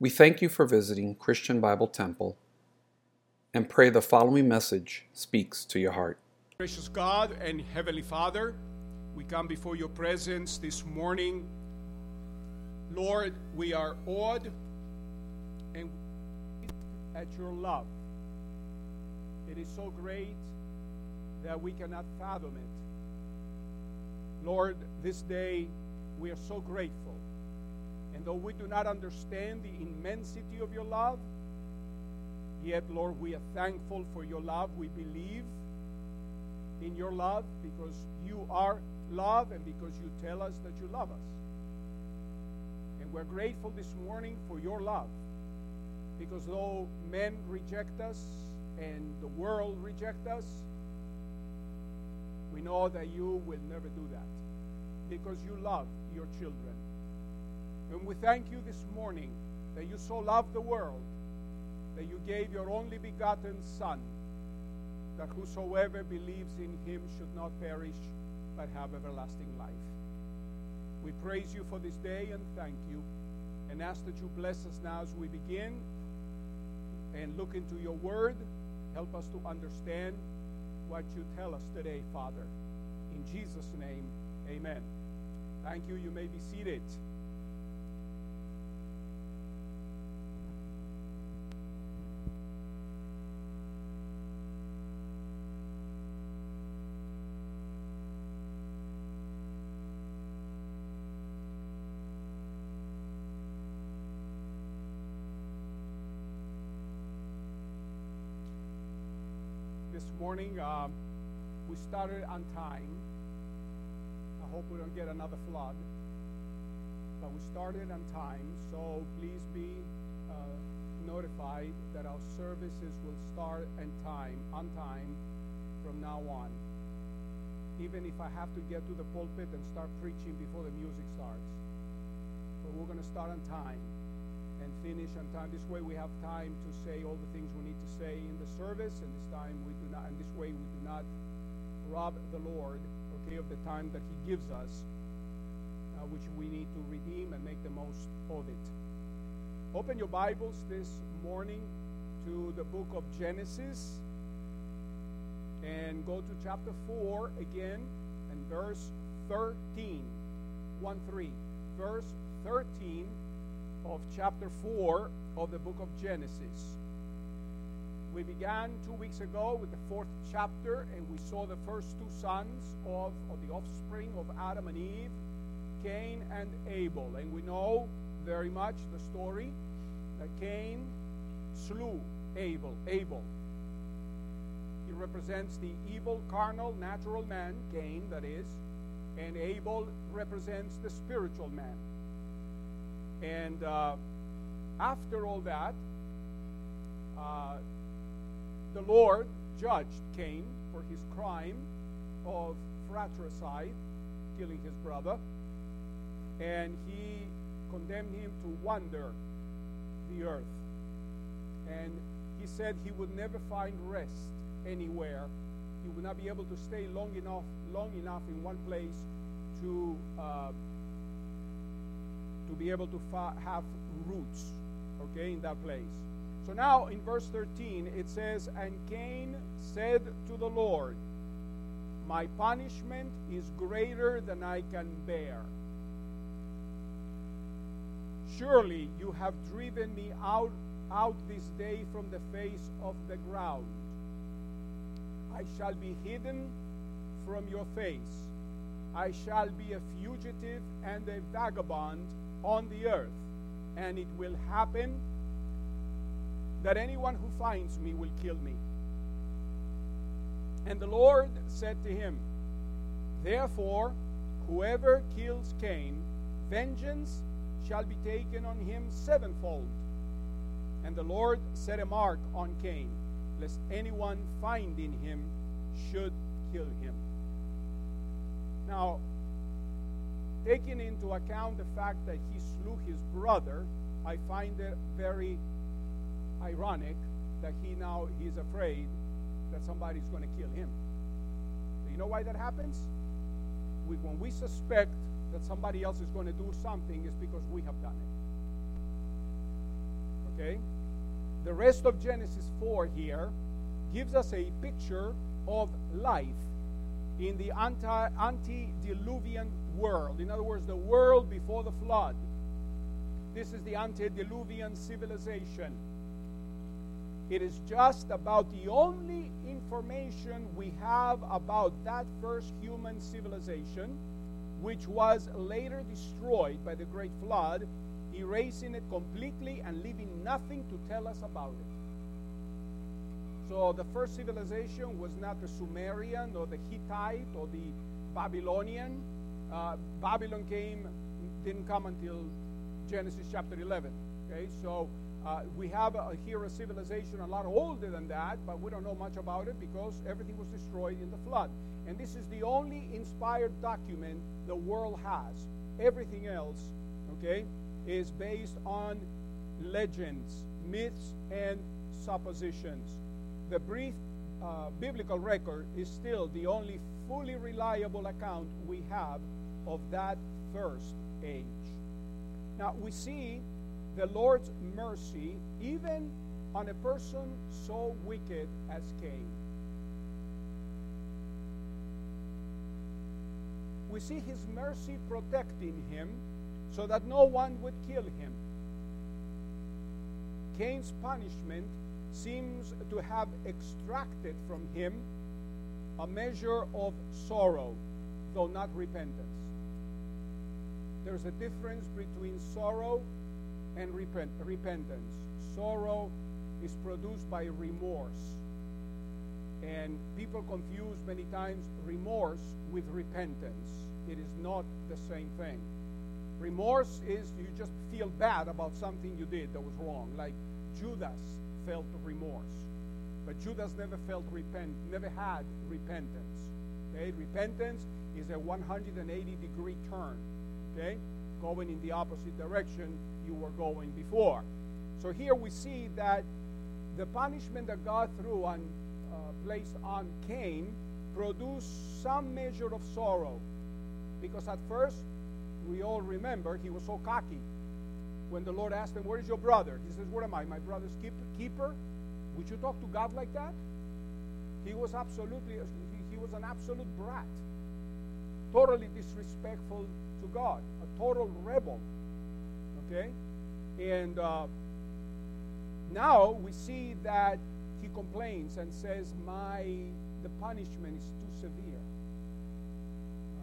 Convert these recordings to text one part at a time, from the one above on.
We thank you for visiting Christian Bible Temple and pray the following message speaks to your heart. Gracious God and Heavenly Father, we come before your presence this morning. Lord, we are awed and at your love. It is so great that we cannot fathom it. Lord, this day we are so grateful. And though we do not understand the immensity of your love, yet, Lord, we are thankful for your love. We believe in your love because you are love and because you tell us that you love us. And we're grateful this morning for your love because though men reject us and the world reject us, we know that you will never do that because you love your children. And we thank you this morning that you so loved the world that you gave your only begotten Son, that whosoever believes in him should not perish but have everlasting life. We praise you for this day and thank you, and ask that you bless us now as we begin and look into your word. Help us to understand what you tell us today, Father. In Jesus' name, amen. Thank you. You may be seated. This morning, um, we started on time. I hope we don't get another flood. But we started on time, so please be uh, notified that our services will start on time, on time from now on. Even if I have to get to the pulpit and start preaching before the music starts. But we're going to start on time and finish on time. This way we have time to say all the things we need to say in the service, and this time we not, and this way we do not rob the Lord, okay, of the time that He gives us, uh, which we need to redeem and make the most of it. Open your Bibles this morning to the book of Genesis and go to chapter 4 again and verse 13. 1 3. Verse 13 of chapter 4 of the book of Genesis. We began two weeks ago with the fourth chapter, and we saw the first two sons of, of the offspring of Adam and Eve, Cain and Abel. And we know very much the story that Cain slew Abel. Abel. He represents the evil, carnal, natural man, Cain, that is, and Abel represents the spiritual man. And uh, after all that, uh, the Lord judged Cain for his crime of fratricide, killing his brother, and he condemned him to wander the earth. And he said he would never find rest anywhere. He would not be able to stay long enough, long enough in one place to uh, to be able to fa- have roots, okay, in that place. So now in verse 13 it says, And Cain said to the Lord, My punishment is greater than I can bear. Surely you have driven me out, out this day from the face of the ground. I shall be hidden from your face. I shall be a fugitive and a vagabond on the earth. And it will happen that anyone who finds me will kill me. And the Lord said to him, Therefore, whoever kills Cain, vengeance shall be taken on him sevenfold. And the Lord set a mark on Cain, lest anyone finding him should kill him. Now, taking into account the fact that he slew his brother, I find it very ironic that he now is afraid that somebody's going to kill him. Do you know why that happens? We, when we suspect that somebody else is going to do something, it's because we have done it. Okay? the rest of Genesis 4 here gives us a picture of life in the antediluvian world. In other words, the world before the flood. This is the antediluvian civilization. It is just about the only information we have about that first human civilization, which was later destroyed by the great flood, erasing it completely and leaving nothing to tell us about it. So the first civilization was not the Sumerian or the Hittite or the Babylonian. Uh, Babylon came didn't come until Genesis chapter 11. Okay, so uh, we have a, here a civilization a lot older than that, but we don't know much about it because everything was destroyed in the flood. And this is the only inspired document the world has. Everything else, okay, is based on legends, myths, and suppositions the brief uh, biblical record is still the only fully reliable account we have of that first age. Now, we see the Lord's mercy even on a person so wicked as Cain. We see his mercy protecting him so that no one would kill him. Cain's punishment seems to have extracted from him a measure of sorrow, though not repentance. There's a difference between sorrow and repent- repentance. Sorrow is produced by remorse. And people confuse many times remorse with repentance. It is not the same thing. Remorse is you just feel bad about something you did that was wrong, like Judas felt remorse. But Judas never felt repent, never had repentance. Okay, repentance is a 180 degree turn. Okay, going in the opposite direction you were going before. So here we see that the punishment that God threw on, uh, placed on Cain produced some measure of sorrow, because at first we all remember he was so cocky when the Lord asked him, Where is your brother? He says, What am I? My brother's keeper? Would you talk to God like that? He was absolutely, he was an absolute brat. Totally disrespectful to God. A total rebel. Okay? And uh, now we see that he complains and says, My, the punishment is too severe.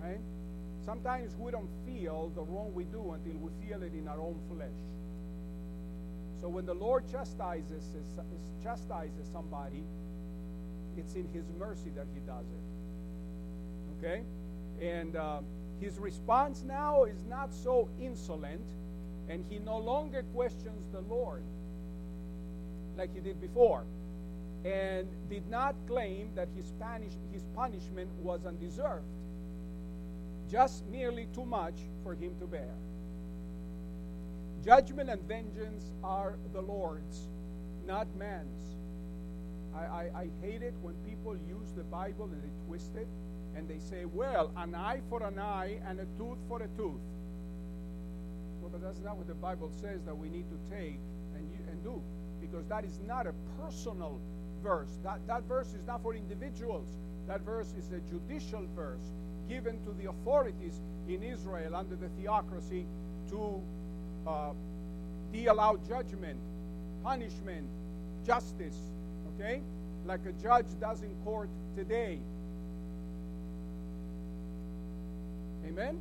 Right? Sometimes we don't feel the wrong we do until we feel it in our own flesh. So when the Lord chastises, chastises somebody, it's in His mercy that He does it. Okay? And uh, his response now is not so insolent, and he no longer questions the Lord like he did before, and did not claim that his, punish, his punishment was undeserved just merely too much for him to bear. Judgment and vengeance are the Lord's, not man's. I, I, I, hate it when people use the Bible and they twist it and they say, well, an eye for an eye and a tooth for a tooth. But that's not what the Bible says that we need to take and, and do because that is not a personal verse. That, that verse is not for individuals. That verse is a judicial verse given to the authorities in Israel under the theocracy to uh, deal out judgment, punishment, justice, okay? Like a judge does in court today. Amen?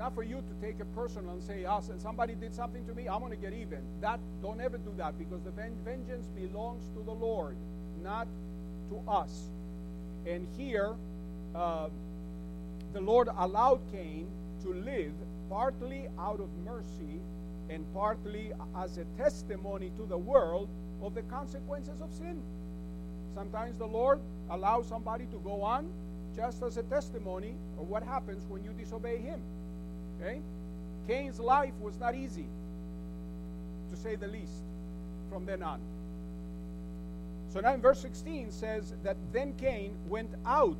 Not for you to take it personal and say, oh, somebody did something to me, I'm going to get even. That Don't ever do that because the vengeance belongs to the Lord, not to us. And here, uh, the Lord allowed Cain to live partly out of mercy and partly as a testimony to the world of the consequences of sin. Sometimes the Lord allows somebody to go on just as a testimony of what happens when you disobey Him. Okay? Cain's life was not easy, to say the least, from then on. So now in verse 16 says that then Cain went out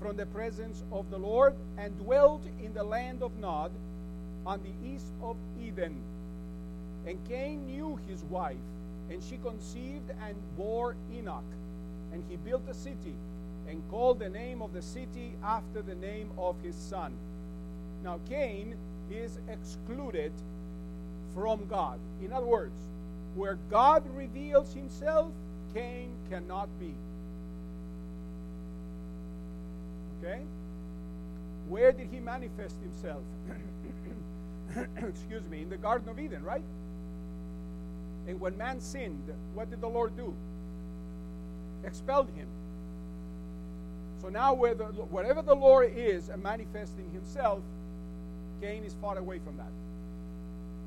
from the presence of the Lord and dwelt in the land of Nod on the east of Eden. And Cain knew his wife, And she conceived and bore Enoch. And he built a city and called the name of the city after the name of his son. Now, Cain is excluded from God. In other words, where God reveals himself, Cain cannot be. Okay? Where did he manifest himself? Excuse me, in the Garden of Eden, right? And when man sinned, what did the Lord do? Expelled him. So now, where the, wherever the Lord is manifesting himself, Cain is far away from that.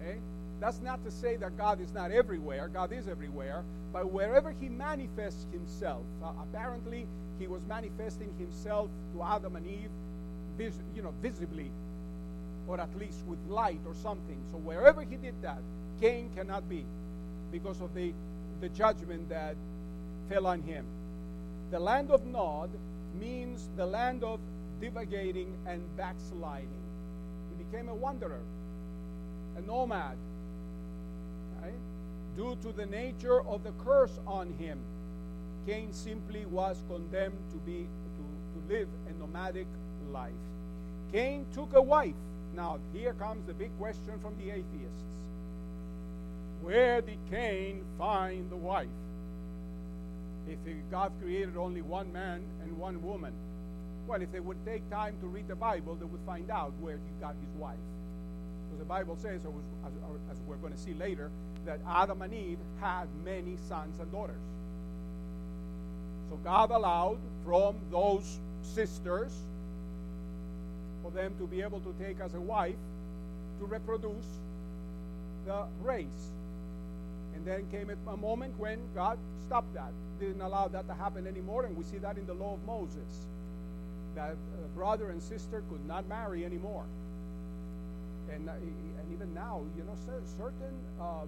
Okay? That's not to say that God is not everywhere. God is everywhere. But wherever he manifests himself, uh, apparently he was manifesting himself to Adam and Eve, vis- you know, visibly, or at least with light or something. So wherever he did that, Cain cannot be because of the, the judgment that fell on him. The land of Nod means the land of divagating and backsliding. Became a wanderer, a nomad, right? Due to the nature of the curse on him, Cain simply was condemned to be to, to live a nomadic life. Cain took a wife. Now here comes the big question from the atheists. Where did Cain find the wife? If God created only one man and one woman, well, if they would take time to read the Bible, they would find out where he got his wife. Because the Bible says, as, as we're going to see later, that Adam and Eve had many sons and daughters. So God allowed from those sisters for them to be able to take as a wife to reproduce the race. And then came a moment when God stopped that, didn't allow that to happen anymore, and we see that in the law of Moses, that brother and sister could not marry anymore. And, uh, and even now, you know, certain uh,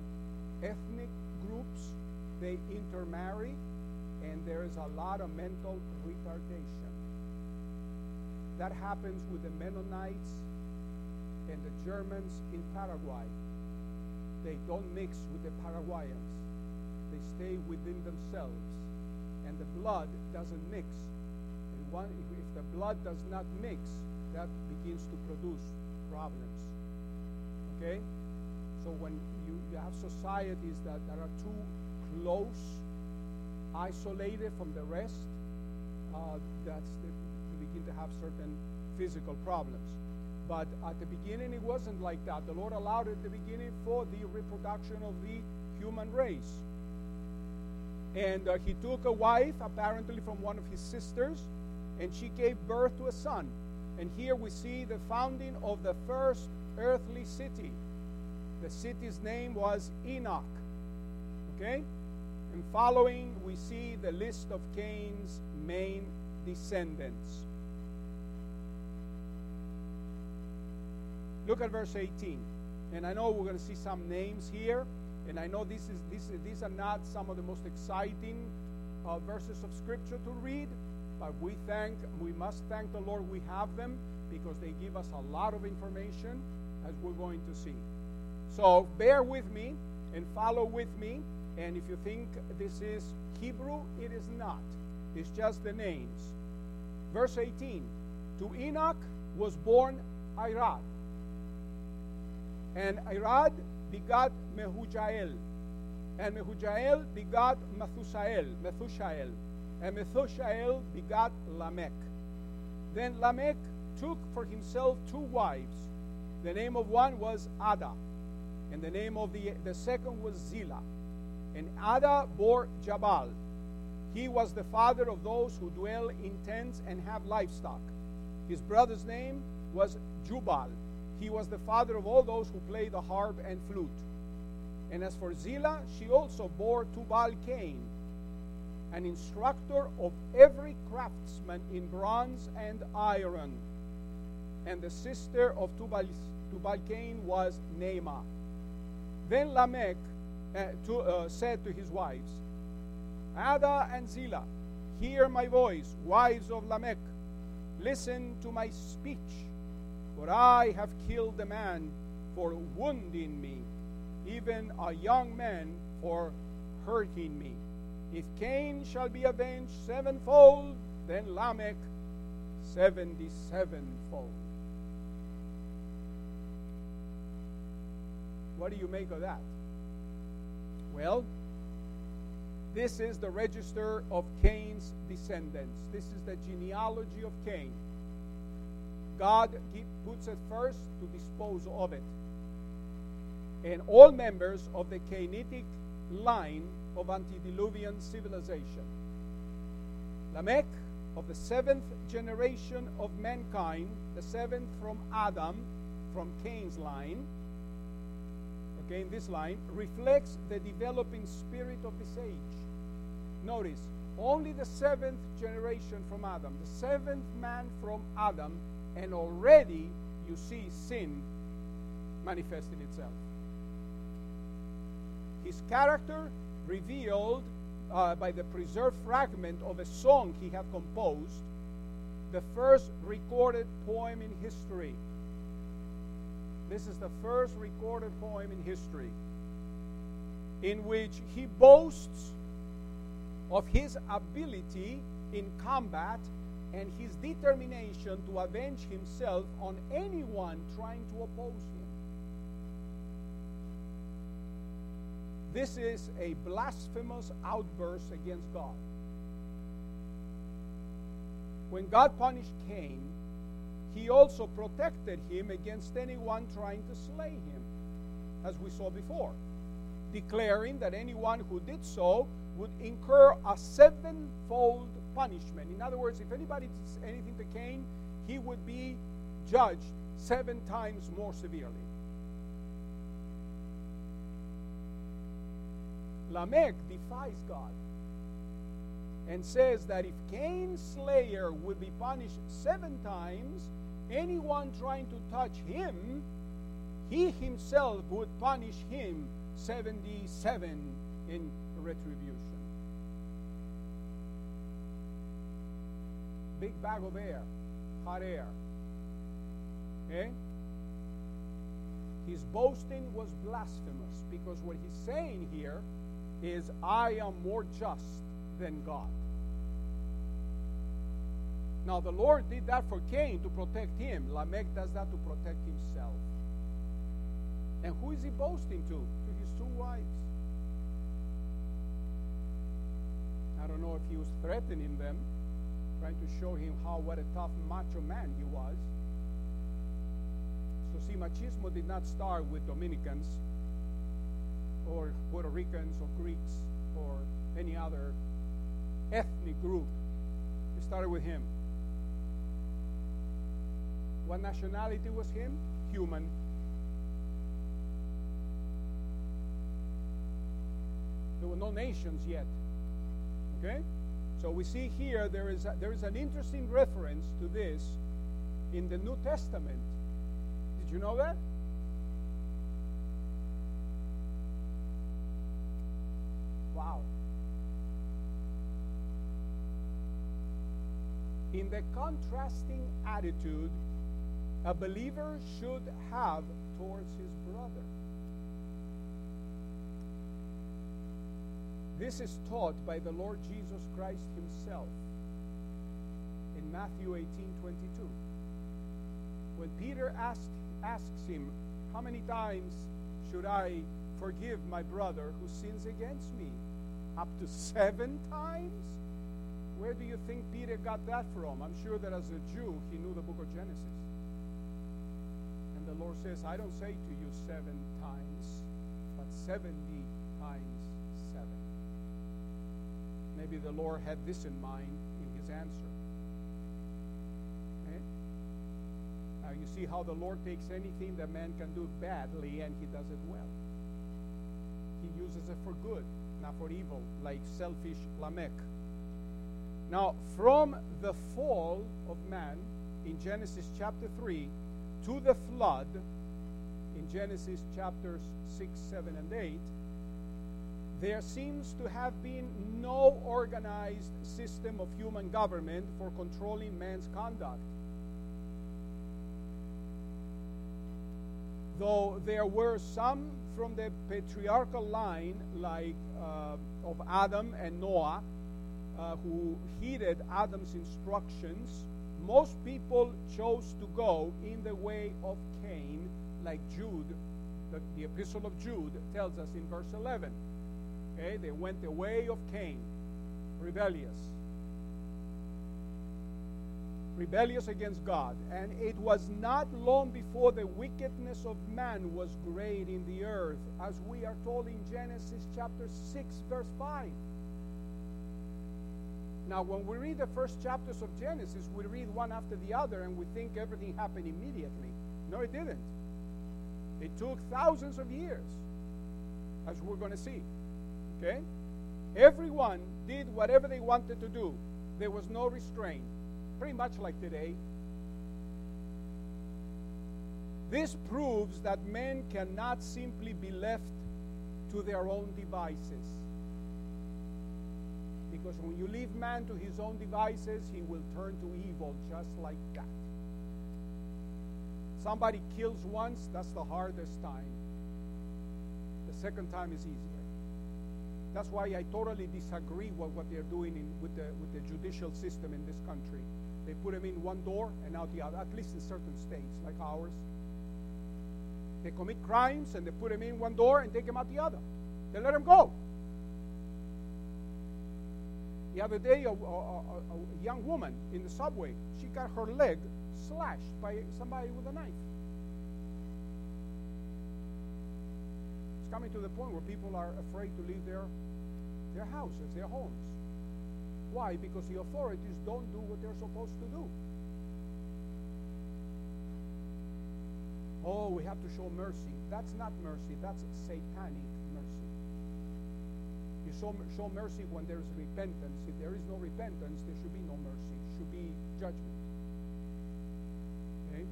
ethnic groups, they intermarry, and there is a lot of mental retardation. That happens with the Mennonites and the Germans in Paraguay. They don't mix with the Paraguayans. They stay within themselves. And the blood doesn't mix. One, if the blood does not mix, that begins to produce problems. Okay? So when you, you have societies that, that are too close, isolated from the rest, uh, that's the, you begin to have certain physical problems. But at the beginning, it wasn't like that. The Lord allowed it at the beginning for the reproduction of the human race. And uh, he took a wife, apparently from one of his sisters, and she gave birth to a son. And here we see the founding of the first earthly city. The city's name was Enoch. Okay? And following, we see the list of Cain's main descendants. Look at verse 18. And I know we're going to see some names here. And I know this is, this, these are not some of the most exciting uh, verses of Scripture to read. But we thank, we must thank the Lord we have them because they give us a lot of information as we're going to see. So bear with me and follow with me. And if you think this is Hebrew, it is not. It's just the names. Verse 18 To Enoch was born Irad. And Irad begot Mehujael. And Mehujael begot Methusael, Methushael. And Methushael begot Lamech. Then Lamech took for himself two wives. The name of one was Ada, and the name of the, the second was Zillah. And Ada bore Jabal. He was the father of those who dwell in tents and have livestock. His brother's name was Jubal. He was the father of all those who play the harp and flute. And as for Zillah, she also bore Tubal Cain, an instructor of every craftsman in bronze and iron. And the sister of Tubal, Tubal Cain was Naamah. Then Lamech uh, to, uh, said to his wives, Ada and Zillah, hear my voice, wives of Lamech. Listen to my speech, for I have killed a man for wounding me, even a young man for hurting me. If Cain shall be avenged sevenfold, then Lamech seventy sevenfold. What do you make of that? Well, this is the register of Cain's descendants. This is the genealogy of Cain. God puts it first to dispose of it. And all members of the Cainitic line of antediluvian civilization. Lamech, of the seventh generation of mankind, the seventh from Adam, from Cain's line, okay, in this line, reflects the developing spirit of this age. Notice, only the seventh generation from Adam, the seventh man from Adam, and already you see sin manifesting itself. His character revealed uh, by the preserved fragment of a song he had composed, the first recorded poem in history. This is the first recorded poem in history in which he boasts of his ability in combat and his determination to avenge himself on anyone trying to oppose him. This is a blasphemous outburst against God. When God punished Cain, he also protected him against anyone trying to slay him, as we saw before, declaring that anyone who did so would incur a sevenfold punishment. In other words, if anybody did anything to Cain, he would be judged seven times more severely. Lamech defies God and says that if Cain's slayer would be punished seven times, anyone trying to touch him, he himself would punish him 77 in retribution. Big bag of air, hot air. Okay? His boasting was blasphemous because what he's saying here is, I am more just than God. Now, the Lord did that for Cain to protect him. Lamech does that to protect himself. And who is he boasting to? To his two wives. I don't know if he was threatening them, trying to show him how what a tough macho man he was. So see, machismo did not start with Dominicans or Puerto Ricans or Greeks or any other ethnic group. It started with him. What nationality was him? Human. There were no nations yet. Okay? So we see here there is, a, there is an interesting reference to this in the New Testament. Did you know that? In the contrasting attitude a believer should have towards his brother. This is taught by the Lord Jesus Christ himself in Matthew 18 22. When Peter asked, asks him, How many times should I forgive my brother who sins against me? Up to seven times? Where do you think Peter got that from? I'm sure that as a Jew, he knew the book of Genesis. And the Lord says, I don't say to you seven times, but 70 times seven. Maybe the Lord had this in mind in his answer. Okay? Now you see how the Lord takes anything that man can do badly and he does it well. He uses it for good, not for evil, like selfish Lamech. Now, from the fall of man in Genesis chapter 3 to the flood in Genesis chapters 6, 7, and 8, there seems to have been no organized system of human government for controlling man's conduct. Though there were some from the patriarchal line, like uh, of Adam and Noah, uh, who heeded Adam's instructions, most people chose to go in the way of Cain, like Jude, the, the epistle of Jude tells us in verse 11. Okay, they went the way of Cain, rebellious. Rebellious against God. And it was not long before the wickedness of man was great in the earth, as we are told in Genesis chapter 6, verse 5. Now, when we read the first chapters of Genesis, we read one after the other and we think everything happened immediately. No, it didn't. It took thousands of years, as we're going to see. Okay? Everyone did whatever they wanted to do, there was no restraint. Pretty much like today. This proves that men cannot simply be left to their own devices. Because when you leave man to his own devices, he will turn to evil just like that. Somebody kills once, that's the hardest time. The second time is easier. That's why I totally disagree with what they're doing in, with, the, with the judicial system in this country. They put them in one door and out the other, at least in certain states like ours. They commit crimes and they put them in one door and take them out the other. They let them go. The other day, a, a, a, young woman in the subway, she got her leg slashed by somebody with a knife. It's coming to the point where people are afraid to leave their, their houses, their homes. Why? Because the authorities don't do what they're supposed to do. Oh, we have to show mercy. That's not mercy, that's satanic. You show, show mercy when there is repentance. If there is no repentance, there should be no mercy, should be judgment. Okay?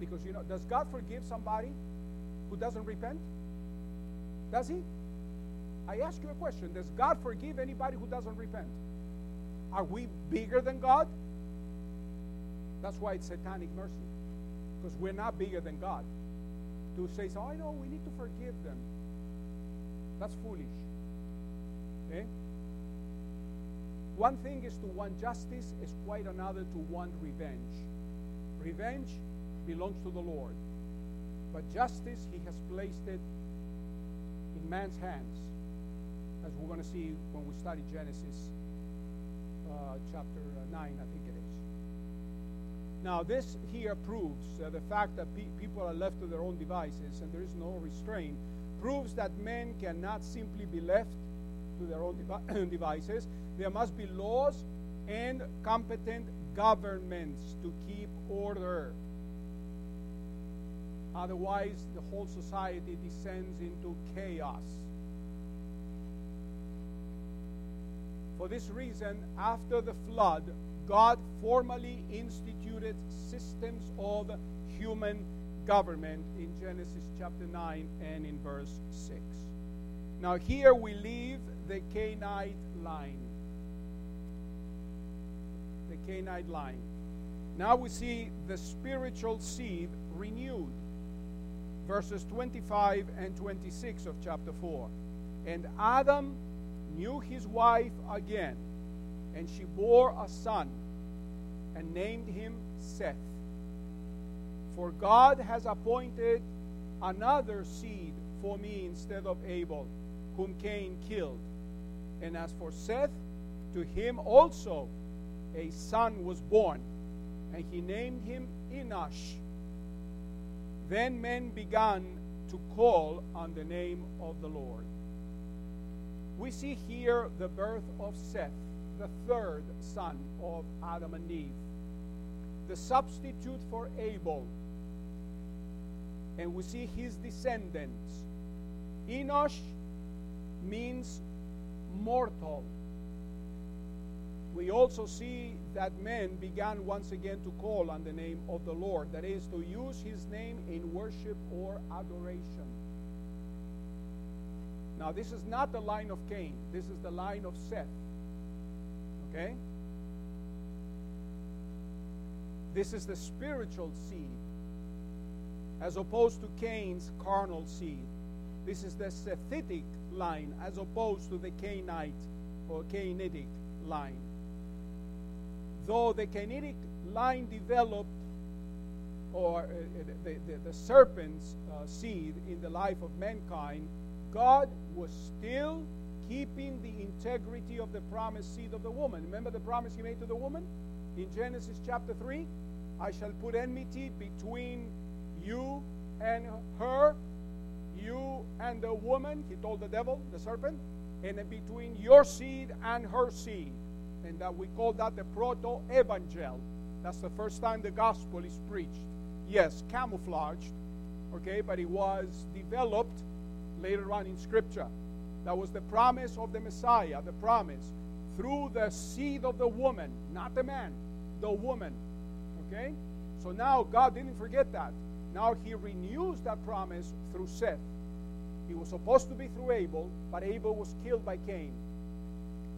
Because, you know, does God forgive somebody who doesn't repent? Does He? I ask you a question Does God forgive anybody who doesn't repent? Are we bigger than God? That's why it's satanic mercy. Because we're not bigger than God. To say, so I know we need to forgive them. That's foolish. Okay? One thing is to want justice, is quite another to want revenge. Revenge belongs to the Lord. But justice, He has placed it in man's hands, as we're going to see when we study Genesis uh, chapter uh, 9, I think it is. Now, this here proves uh, the fact that pe- people are left to their own devices and there is no restraint, proves that men cannot simply be left to their own devi- devices. There must be laws and competent governments to keep order. Otherwise, the whole society descends into chaos. For this reason, after the flood, God formally instituted systems of human government in Genesis chapter 9 and in verse 6. Now, here we leave the Cainite line. The Cainite line. Now we see the spiritual seed renewed. Verses 25 and 26 of chapter 4. And Adam knew his wife again, and she bore a son, and named him Seth. For God has appointed another seed for me instead of Abel, whom Cain killed. And as for Seth, to him also a son was born, and he named him Enosh. Then men began to call on the name of the Lord. We see here the birth of Seth, the third son of Adam and Eve, the substitute for Abel. And we see his descendants. Enosh means mortal. We also see that men began once again to call on the name of the Lord, that is, to use his name in worship or adoration. Now, this is not the line of Cain, this is the line of Seth. Okay? This is the spiritual seed. As opposed to Cain's carnal seed. This is the Sethitic line as opposed to the Cainite or Cainitic line. Though the Cainitic line developed, or uh, the, the, the, serpent's uh, seed in the life of mankind, God was still keeping the integrity of the promised seed of the woman. Remember the promise he made to the woman in Genesis chapter 3? I shall put enmity between you and her, you and the woman, he told the devil, the serpent, and between your seed and her seed. And that we call that the proto evangel. That's the first time the gospel is preached. Yes, camouflaged, okay, but it was developed later on in scripture. That was the promise of the Messiah, the promise through the seed of the woman, not the man, the woman. Okay? So now God didn't forget that. Now he renews that promise through Seth. He was supposed to be through Abel, but Abel was killed by Cain.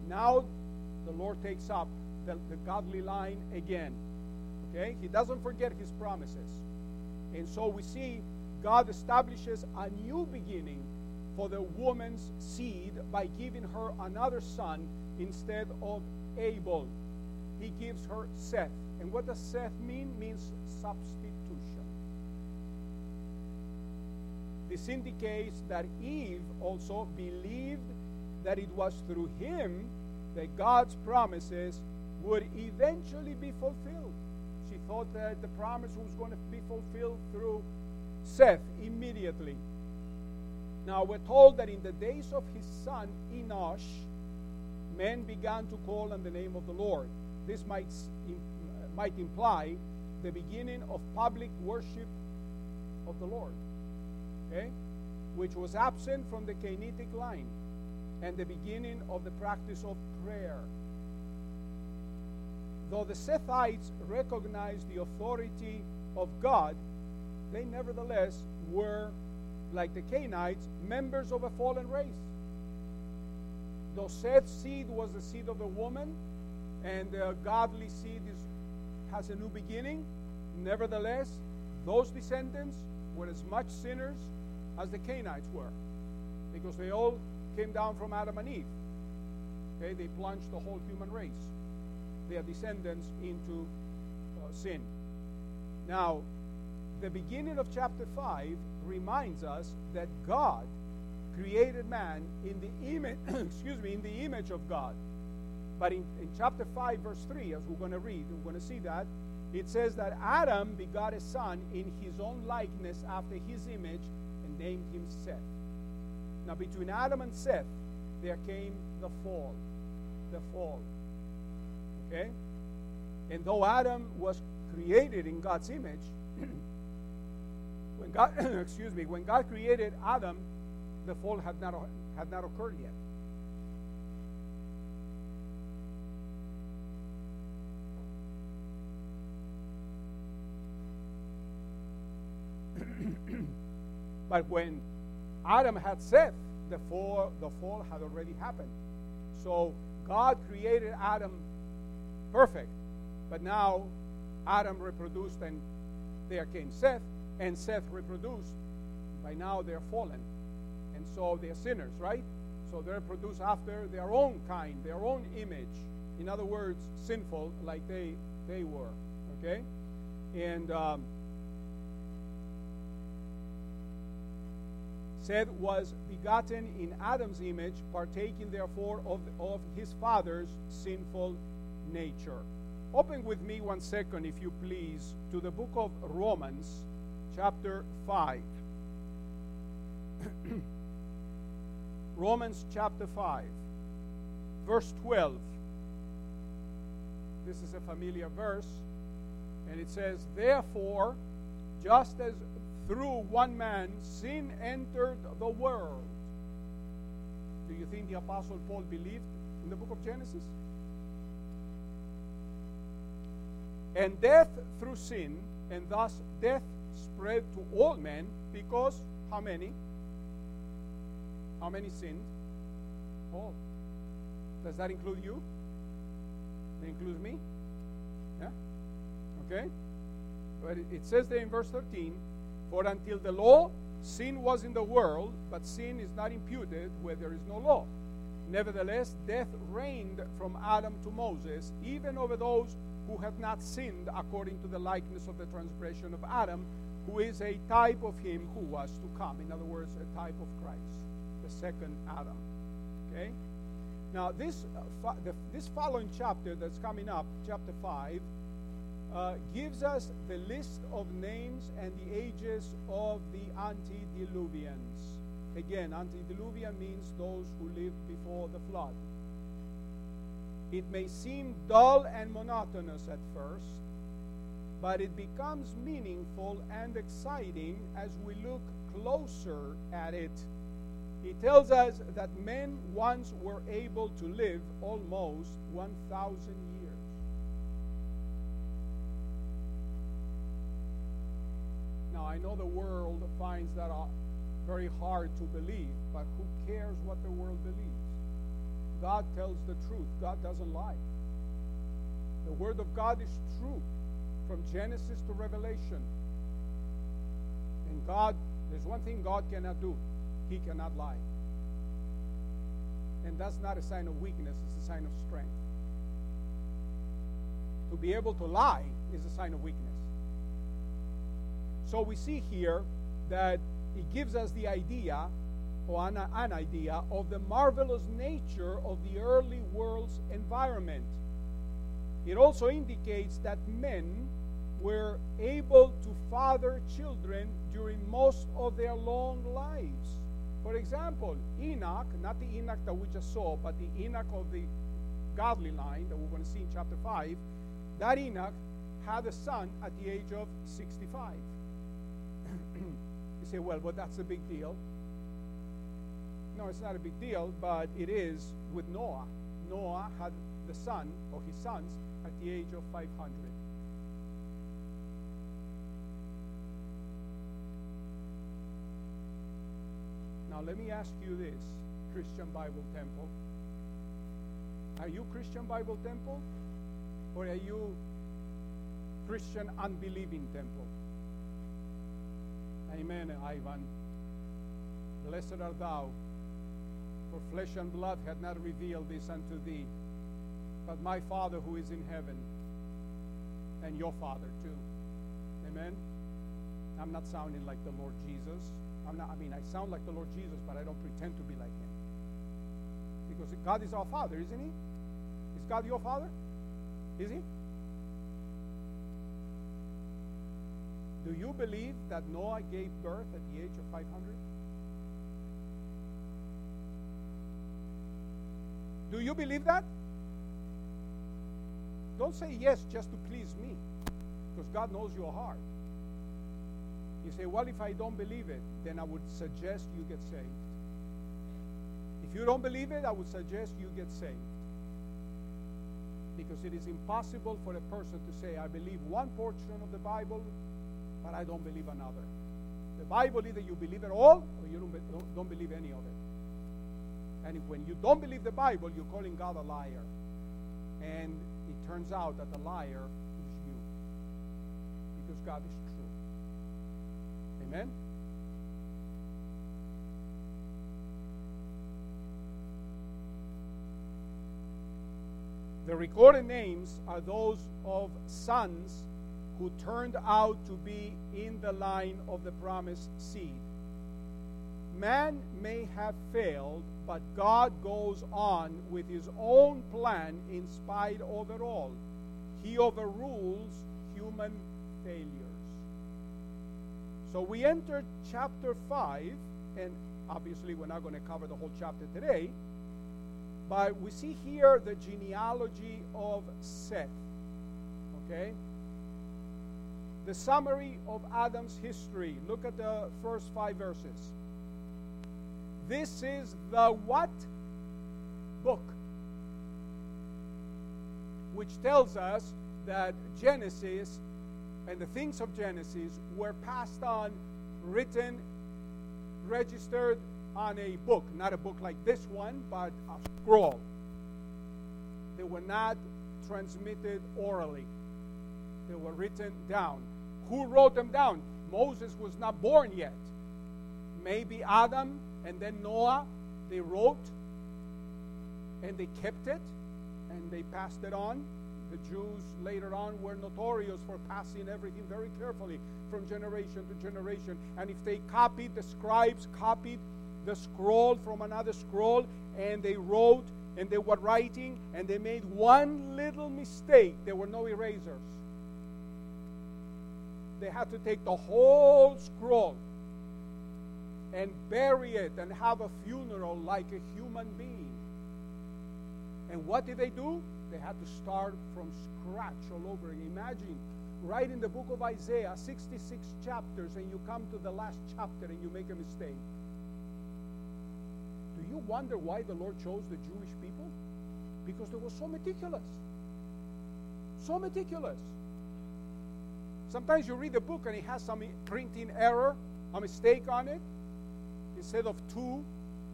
Now the Lord takes up the, the godly line again. Okay? He doesn't forget his promises. And so we see God establishes a new beginning for the woman's seed by giving her another son instead of Abel. He gives her Seth. And what does Seth mean? Means substitution. This indicates that Eve also believed that it was through him that God's promises would eventually be fulfilled. She thought that the promise was going to be fulfilled through Seth immediately. Now, we're told that in the days of his son Enosh, men began to call on the name of the Lord. This might, might imply the beginning of public worship of the Lord, okay? which was absent from the Cainitic line, and the beginning of the practice of prayer. Though the Sethites recognized the authority of God, they nevertheless were like the Cainites, members of a fallen race. Though Seth's seed was the seed of the woman, and the godly seed is, has a new beginning, nevertheless, those descendants were as much sinners as the Cainites were, because they all came down from Adam and Eve. Okay, they plunged the whole human race, their descendants, into uh, sin. Now, the beginning of chapter 5 reminds us that God created man in the image excuse me in the image of God. But in, in chapter 5 verse 3 as we're going to read, we're going to see that it says that Adam begot a son in his own likeness after his image named him Seth. Now between Adam and Seth there came the fall. The fall. Okay? And though Adam was created in God's image, when God, excuse me, when God created Adam, the fall had not, had not occurred yet. but when Adam had Seth, the fall, the fall had already happened. So God created Adam perfect, but now Adam reproduced and there came Seth, and Seth reproduced. By now they're fallen. And so they're sinners, right? So they're produced after their own kind, their own image. In other words, sinful like they they were. Okay? And um, Seth was begotten in Adam's image, partaking therefore of, of his father's sinful nature. Open with me one second, if you please, to the book of Romans, chapter 5. Romans chapter 5, verse 12. This is a familiar verse, and it says, Therefore, just as through one man sin entered the world. Do you think the Apostle Paul believed in the book of Genesis? And death through sin, and thus death spread to all men because how many? How many sinned? All. Does that include you? It includes me? Yeah? Okay? But it says there in verse 13, For until the law, sin was in the world, but sin is not imputed where there is no law. Nevertheless, death reigned from Adam to Moses, even over those who had not sinned according to the likeness of the transgression of Adam, who is a type of him who was to come. In other words, a type of Christ, the second Adam. Okay? Now, this, uh, the, this following chapter that's coming up, chapter 5, uh, gives us the list of names and the ages of the antediluvians. Again, antediluvian means those who lived before the flood. It may seem dull and monotonous at first, but it becomes meaningful and exciting as we look closer at it. He tells us that men once were able to live almost 1,000 years. Now, I know the world finds that uh, very hard to believe, but who cares what the world believes? God tells the truth, God doesn't lie. The Word of God is true from Genesis to Revelation. And God, there's one thing God cannot do He cannot lie. And that's not a sign of weakness, it's a sign of strength. To be able to lie is a sign of weakness. So we see here that it gives us the idea or an, an idea of the marvelous nature of the early world's environment. It also indicates that men were able to father children during most of their long lives. For example, Enoch, not the Enoch that we just saw, but the Enoch of the godly line that we're going to see in chapter 5, that Enoch had a son at the age of 65. You say, well, but that's a big deal. No, it's not a big deal, but it is with Noah. Noah had the son, or his sons, at the age of 500. Now, let me ask you this Christian Bible Temple. Are you Christian Bible Temple? Or are you Christian Unbelieving Temple? Amen, Ivan. Blessed art thou, for flesh and blood had not revealed this unto thee, but my Father who is in heaven, and your Father too. Amen. I'm not sounding like the Lord Jesus. I'm not, I mean, I sound like the Lord Jesus, but I don't pretend to be like him. Because God is our Father, isn't he? Is God your Father? Is he? Do you believe that Noah gave birth at the age of 500? Do you believe that? Don't say yes just to please me, because God knows your heart. You say, well, if I don't believe it, then I would suggest you get saved. If you don't believe it, I would suggest you get saved. Because it is impossible for a person to say, I believe one portion of the Bible, but I don't believe another. The Bible, either you believe it all or you don't, don't, don't believe any of it. And when you don't believe the Bible, you're calling God a liar. And it turns out that the liar is you. Because God is true. Amen? The recorded names are those of sons who turned out to be in the line of the promised seed. Man may have failed, but God goes on with his own plan in spite of it all. He overrules human failures. So we enter chapter 5, and obviously we're not going to cover the whole chapter today, but we see here the genealogy of Seth. Okay? The summary of Adam's history. Look at the first five verses. This is the what? Book. Which tells us that Genesis and the things of Genesis were passed on, written, registered on a book. Not a book like this one, but a scroll. They were not transmitted orally, they were written down. Who wrote them down? Moses was not born yet. Maybe Adam and then Noah, they wrote and they kept it and they passed it on. The Jews later on were notorious for passing everything very carefully from generation to generation. And if they copied, the scribes copied the scroll from another scroll and they wrote and they were writing and they made one little mistake, there were no erasers. They had to take the whole scroll and bury it and have a funeral like a human being. And what did they do? They had to start from scratch all over. Imagine right in the book of Isaiah, 66 chapters, and you come to the last chapter and you make a mistake. Do you wonder why the Lord chose the Jewish people? Because they were so meticulous. So meticulous. Sometimes you read the book and it has some printing error, a mistake on it. Instead of two,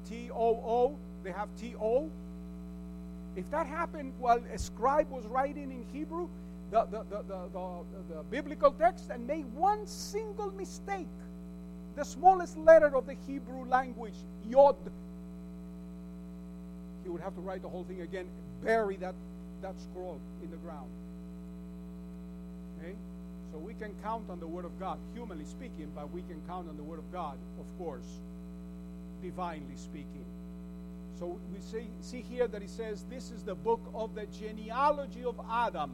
T O O, they have T O. If that happened while a scribe was writing in Hebrew, the, the, the, the, the biblical text, and made one single mistake, the smallest letter of the Hebrew language, Yod, he would have to write the whole thing again, bury that, that scroll in the ground. Okay? So we can count on the Word of God, humanly speaking, but we can count on the Word of God, of course, divinely speaking. So we see, see here that he says, This is the book of the genealogy of Adam.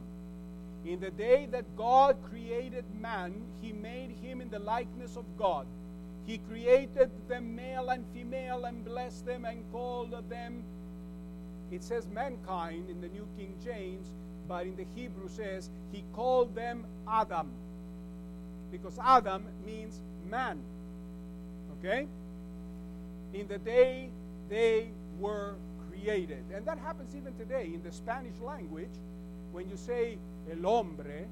In the day that God created man, he made him in the likeness of God. He created them male and female and blessed them and called them. It says mankind in the New King James, but in the Hebrew says he called them Adam. Because Adam means man. Okay? In the day they were created. And that happens even today in the Spanish language. When you say el hombre,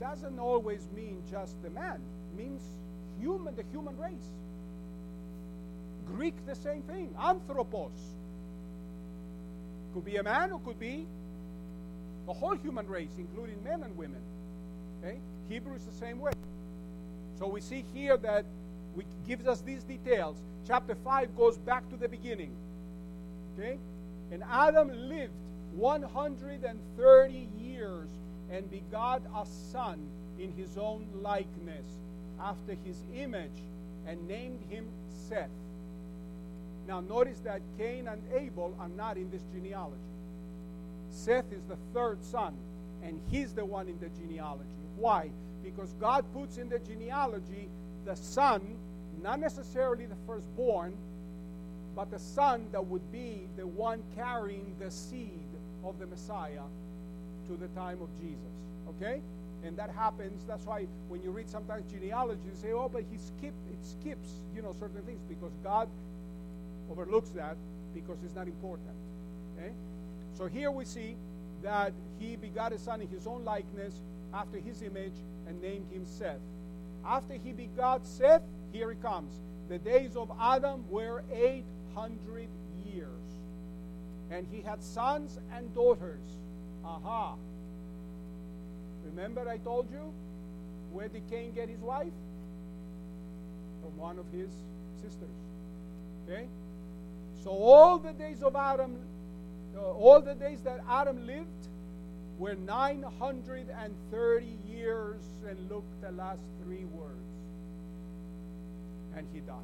doesn't always mean just the man. It means human, the human race. Greek, the same thing. Anthropos. Could be a man or could be the whole human race, including men and women. Okay? Hebrew is the same way. So we see here that we gives us these details. Chapter 5 goes back to the beginning. Okay? And Adam lived 130 years and begot a son in his own likeness, after his image, and named him Seth. Now, notice that Cain and Abel are not in this genealogy. Seth is the third son, and he's the one in the genealogy. Why? Because God puts in the genealogy the son, not necessarily the firstborn, but the son that would be the one carrying the seed of the Messiah to the time of Jesus. Okay? And that happens, that's why when you read sometimes genealogy, you say, oh, but he skipped, it skips, you know, certain things because God overlooks that because it's not important. Okay? So here we see that he begot a son in his own likeness after his image and named him Seth. After he begot Seth, here he comes. The days of Adam were 800 years. And he had sons and daughters. Aha. Remember I told you? Where did Cain get his wife? From one of his sisters. Okay? So all the days of Adam, Uh, all the days that Adam lived were 930 years and look the last three words. And he died.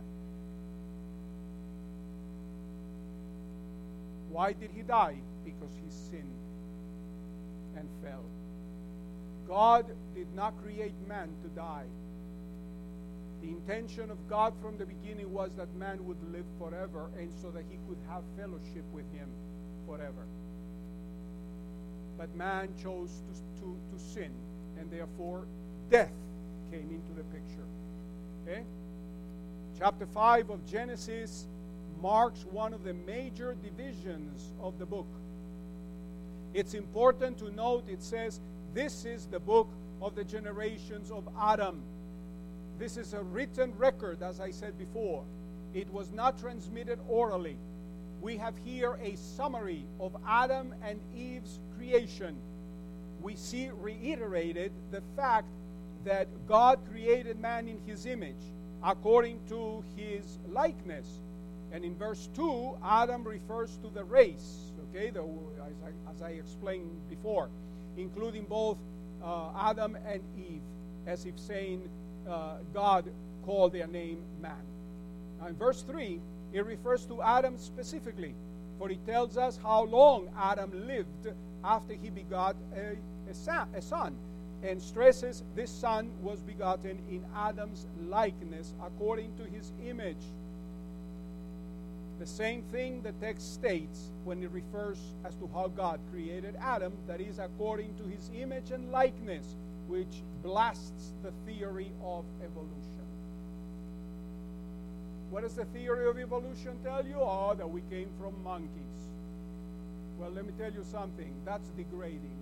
Why did he die? Because he sinned and fell. God did not create man to die. The intention of God from the beginning was that man would live forever and so that he could have fellowship with him forever. But man chose to, to, to sin, and therefore death came into the picture. Okay? Chapter 5 of Genesis marks one of the major divisions of the book. It's important to note it says, This is the book of the generations of Adam. This is a written record, as I said before. It was not transmitted orally. We have here a summary of Adam and Eve's creation. We see reiterated the fact that God created man in his image, according to his likeness. And in verse 2, Adam refers to the race, okay, the, as, I, as I explained before, including both uh, Adam and Eve, as if saying uh, God called their name man. Now, in verse 3, it refers to Adam specifically, for it tells us how long Adam lived after he begot a, a, son, and stresses this son was begotten in Adam's likeness according to his image. The same thing the text states when it refers as to how God created Adam, that is, according to his image and likeness, which blasts the theory of evolution. What does the theory of evolution tell you? Oh, that we came from monkeys. Well, let me tell you something. That's degrading.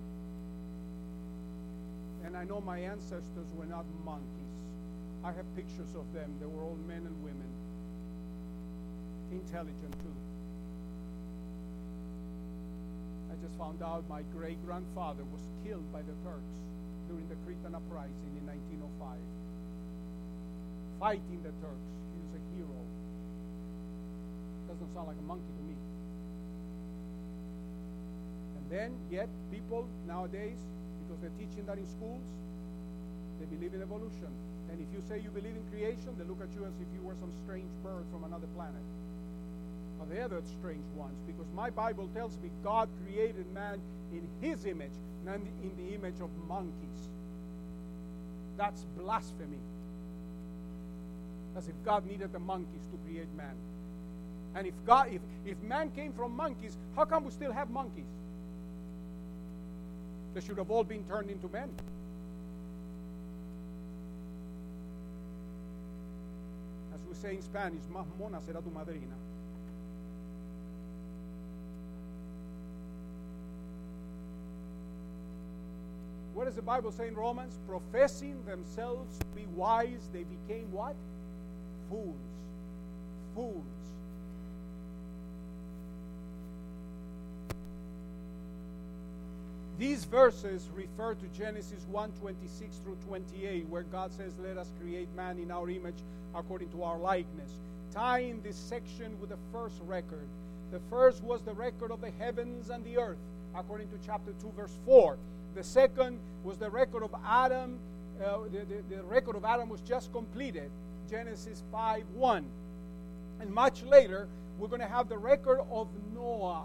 And I know my ancestors were not monkeys. I have pictures of them. They were all men and women. Intelligent, too. I just found out my great grandfather was killed by the Turks during the Cretan uprising in 1905. Fighting the Turks. Doesn't sound like a monkey to me. And then, yet, people nowadays, because they're teaching that in schools, they believe in evolution. And if you say you believe in creation, they look at you as if you were some strange bird from another planet. But they're the strange ones, because my Bible tells me God created man in his image, not in the image of monkeys. That's blasphemy as if God needed the monkeys to create man. And if God, if, if man came from monkeys, how come we still have monkeys? They should have all been turned into men. As we say in Spanish, más mona será tu madrina. What does the Bible say in Romans? Professing themselves to be wise, they became what? fools. Fools. These verses refer to Genesis 1 26 through 28, where God says, Let us create man in our image according to our likeness. Tying this section with the first record. The first was the record of the heavens and the earth, according to chapter 2, verse 4. The second was the record of Adam. Uh, the, the, the record of Adam was just completed Genesis 5 1. And much later, we're going to have the record of Noah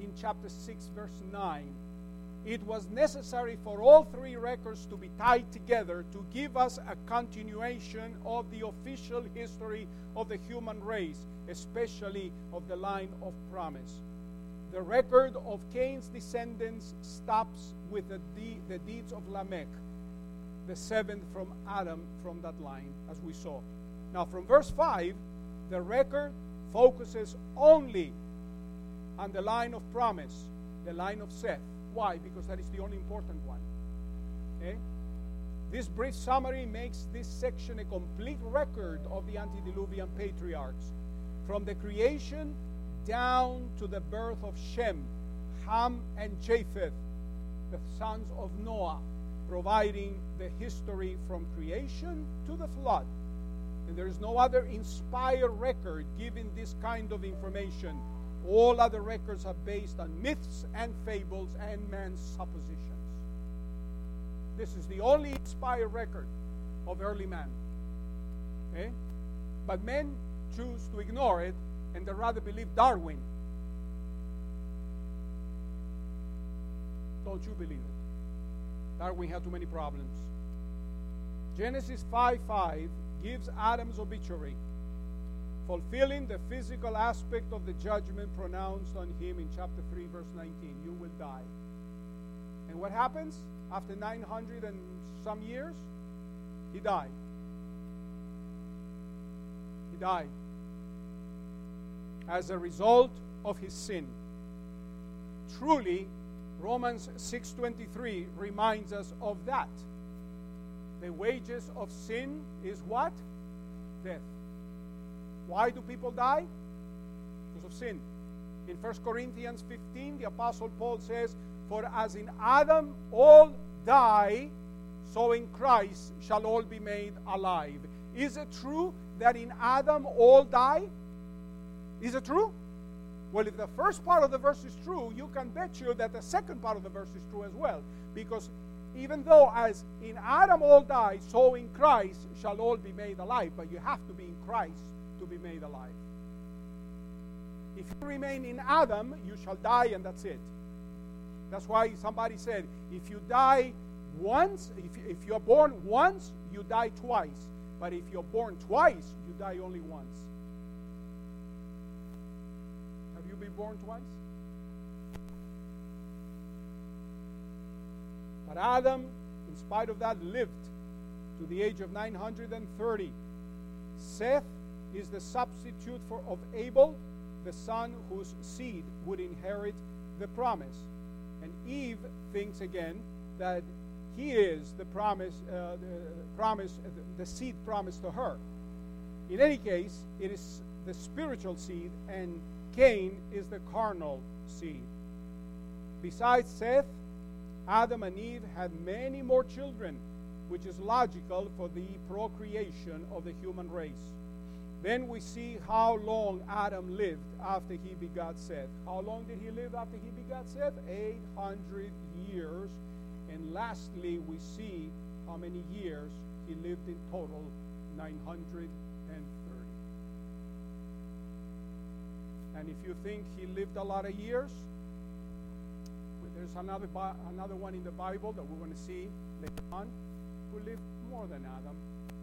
in chapter 6, verse 9. It was necessary for all three records to be tied together to give us a continuation of the official history of the human race, especially of the line of promise. The record of Cain's descendants stops with the, de- the deeds of Lamech, the seventh from Adam from that line, as we saw. Now, from verse 5, the record focuses only on the line of promise, the line of Seth. Why? Because that is the only important one. Okay? This brief summary makes this section a complete record of the antediluvian patriarchs, from the creation down to the birth of Shem, Ham, and Japheth, the sons of Noah, providing the history from creation to the flood. And there is no other inspired record giving this kind of information. All other records are based on myths and fables and man's suppositions. This is the only inspired record of early man. Okay? But men choose to ignore it and they rather believe Darwin. Don't you believe it? Darwin had too many problems. Genesis 5 5 gives Adam's obituary, fulfilling the physical aspect of the judgment pronounced on him in chapter 3, verse 19. You will die. And what happens? After 900 and some years, he died. He died as a result of his sin. Truly, Romans 6:23 reminds us of that. The wages of sin is what? Death. Why do people die? Because of sin. In 1 Corinthians 15, the Apostle Paul says, For as in Adam all die, so in Christ shall all be made alive. Is it true that in Adam all die? Is it true? Well, if the first part of the verse is true, you can bet you that the second part of the verse is true as well. Because even though as in Adam all die, so in Christ shall all be made alive. But you have to be in Christ to be made alive. If you remain in Adam, you shall die, and that's it. That's why somebody said, if you die once, if, if you're born once, you die twice. But if you're born twice, you die only once. Have you been born twice? But Adam, in spite of that, lived to the age of 930. Seth is the substitute for, of Abel, the son whose seed would inherit the promise. And Eve thinks again that he is the promise, uh, the promise, uh, the seed promised to her. In any case, it is the spiritual seed, and Cain is the carnal seed. Besides Seth, Adam and Eve had many more children, which is logical for the procreation of the human race. Then we see how long Adam lived after he begot Seth. How long did he live after he begot Seth? 800 years. And lastly, we see how many years he lived in total 930. And if you think he lived a lot of years, there's another, another one in the Bible that we're going to see later on who lived more than Adam.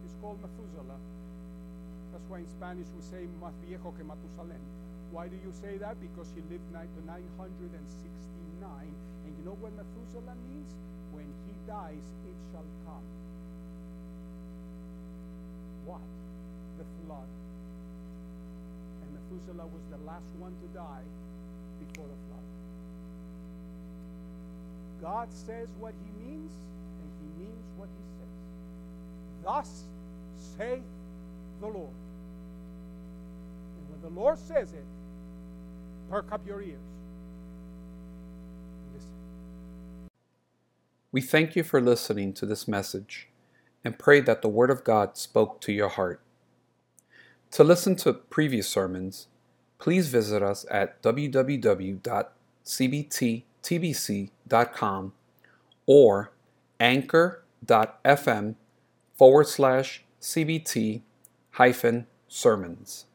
He's called Methuselah. That's why in Spanish we say más viejo que Matusalén. Why do you say that? Because he lived to 969. And you know what Methuselah means? When he dies, it shall come. What? The flood. And Methuselah was the last one to die before the flood. God says what he means, and he means what he says. Thus saith the Lord. The Lord says it, perk up your ears. Listen. We thank you for listening to this message and pray that the Word of God spoke to your heart. To listen to previous sermons, please visit us at www.cbttbc.com or anchor.fm forward slash CBT hyphen sermons.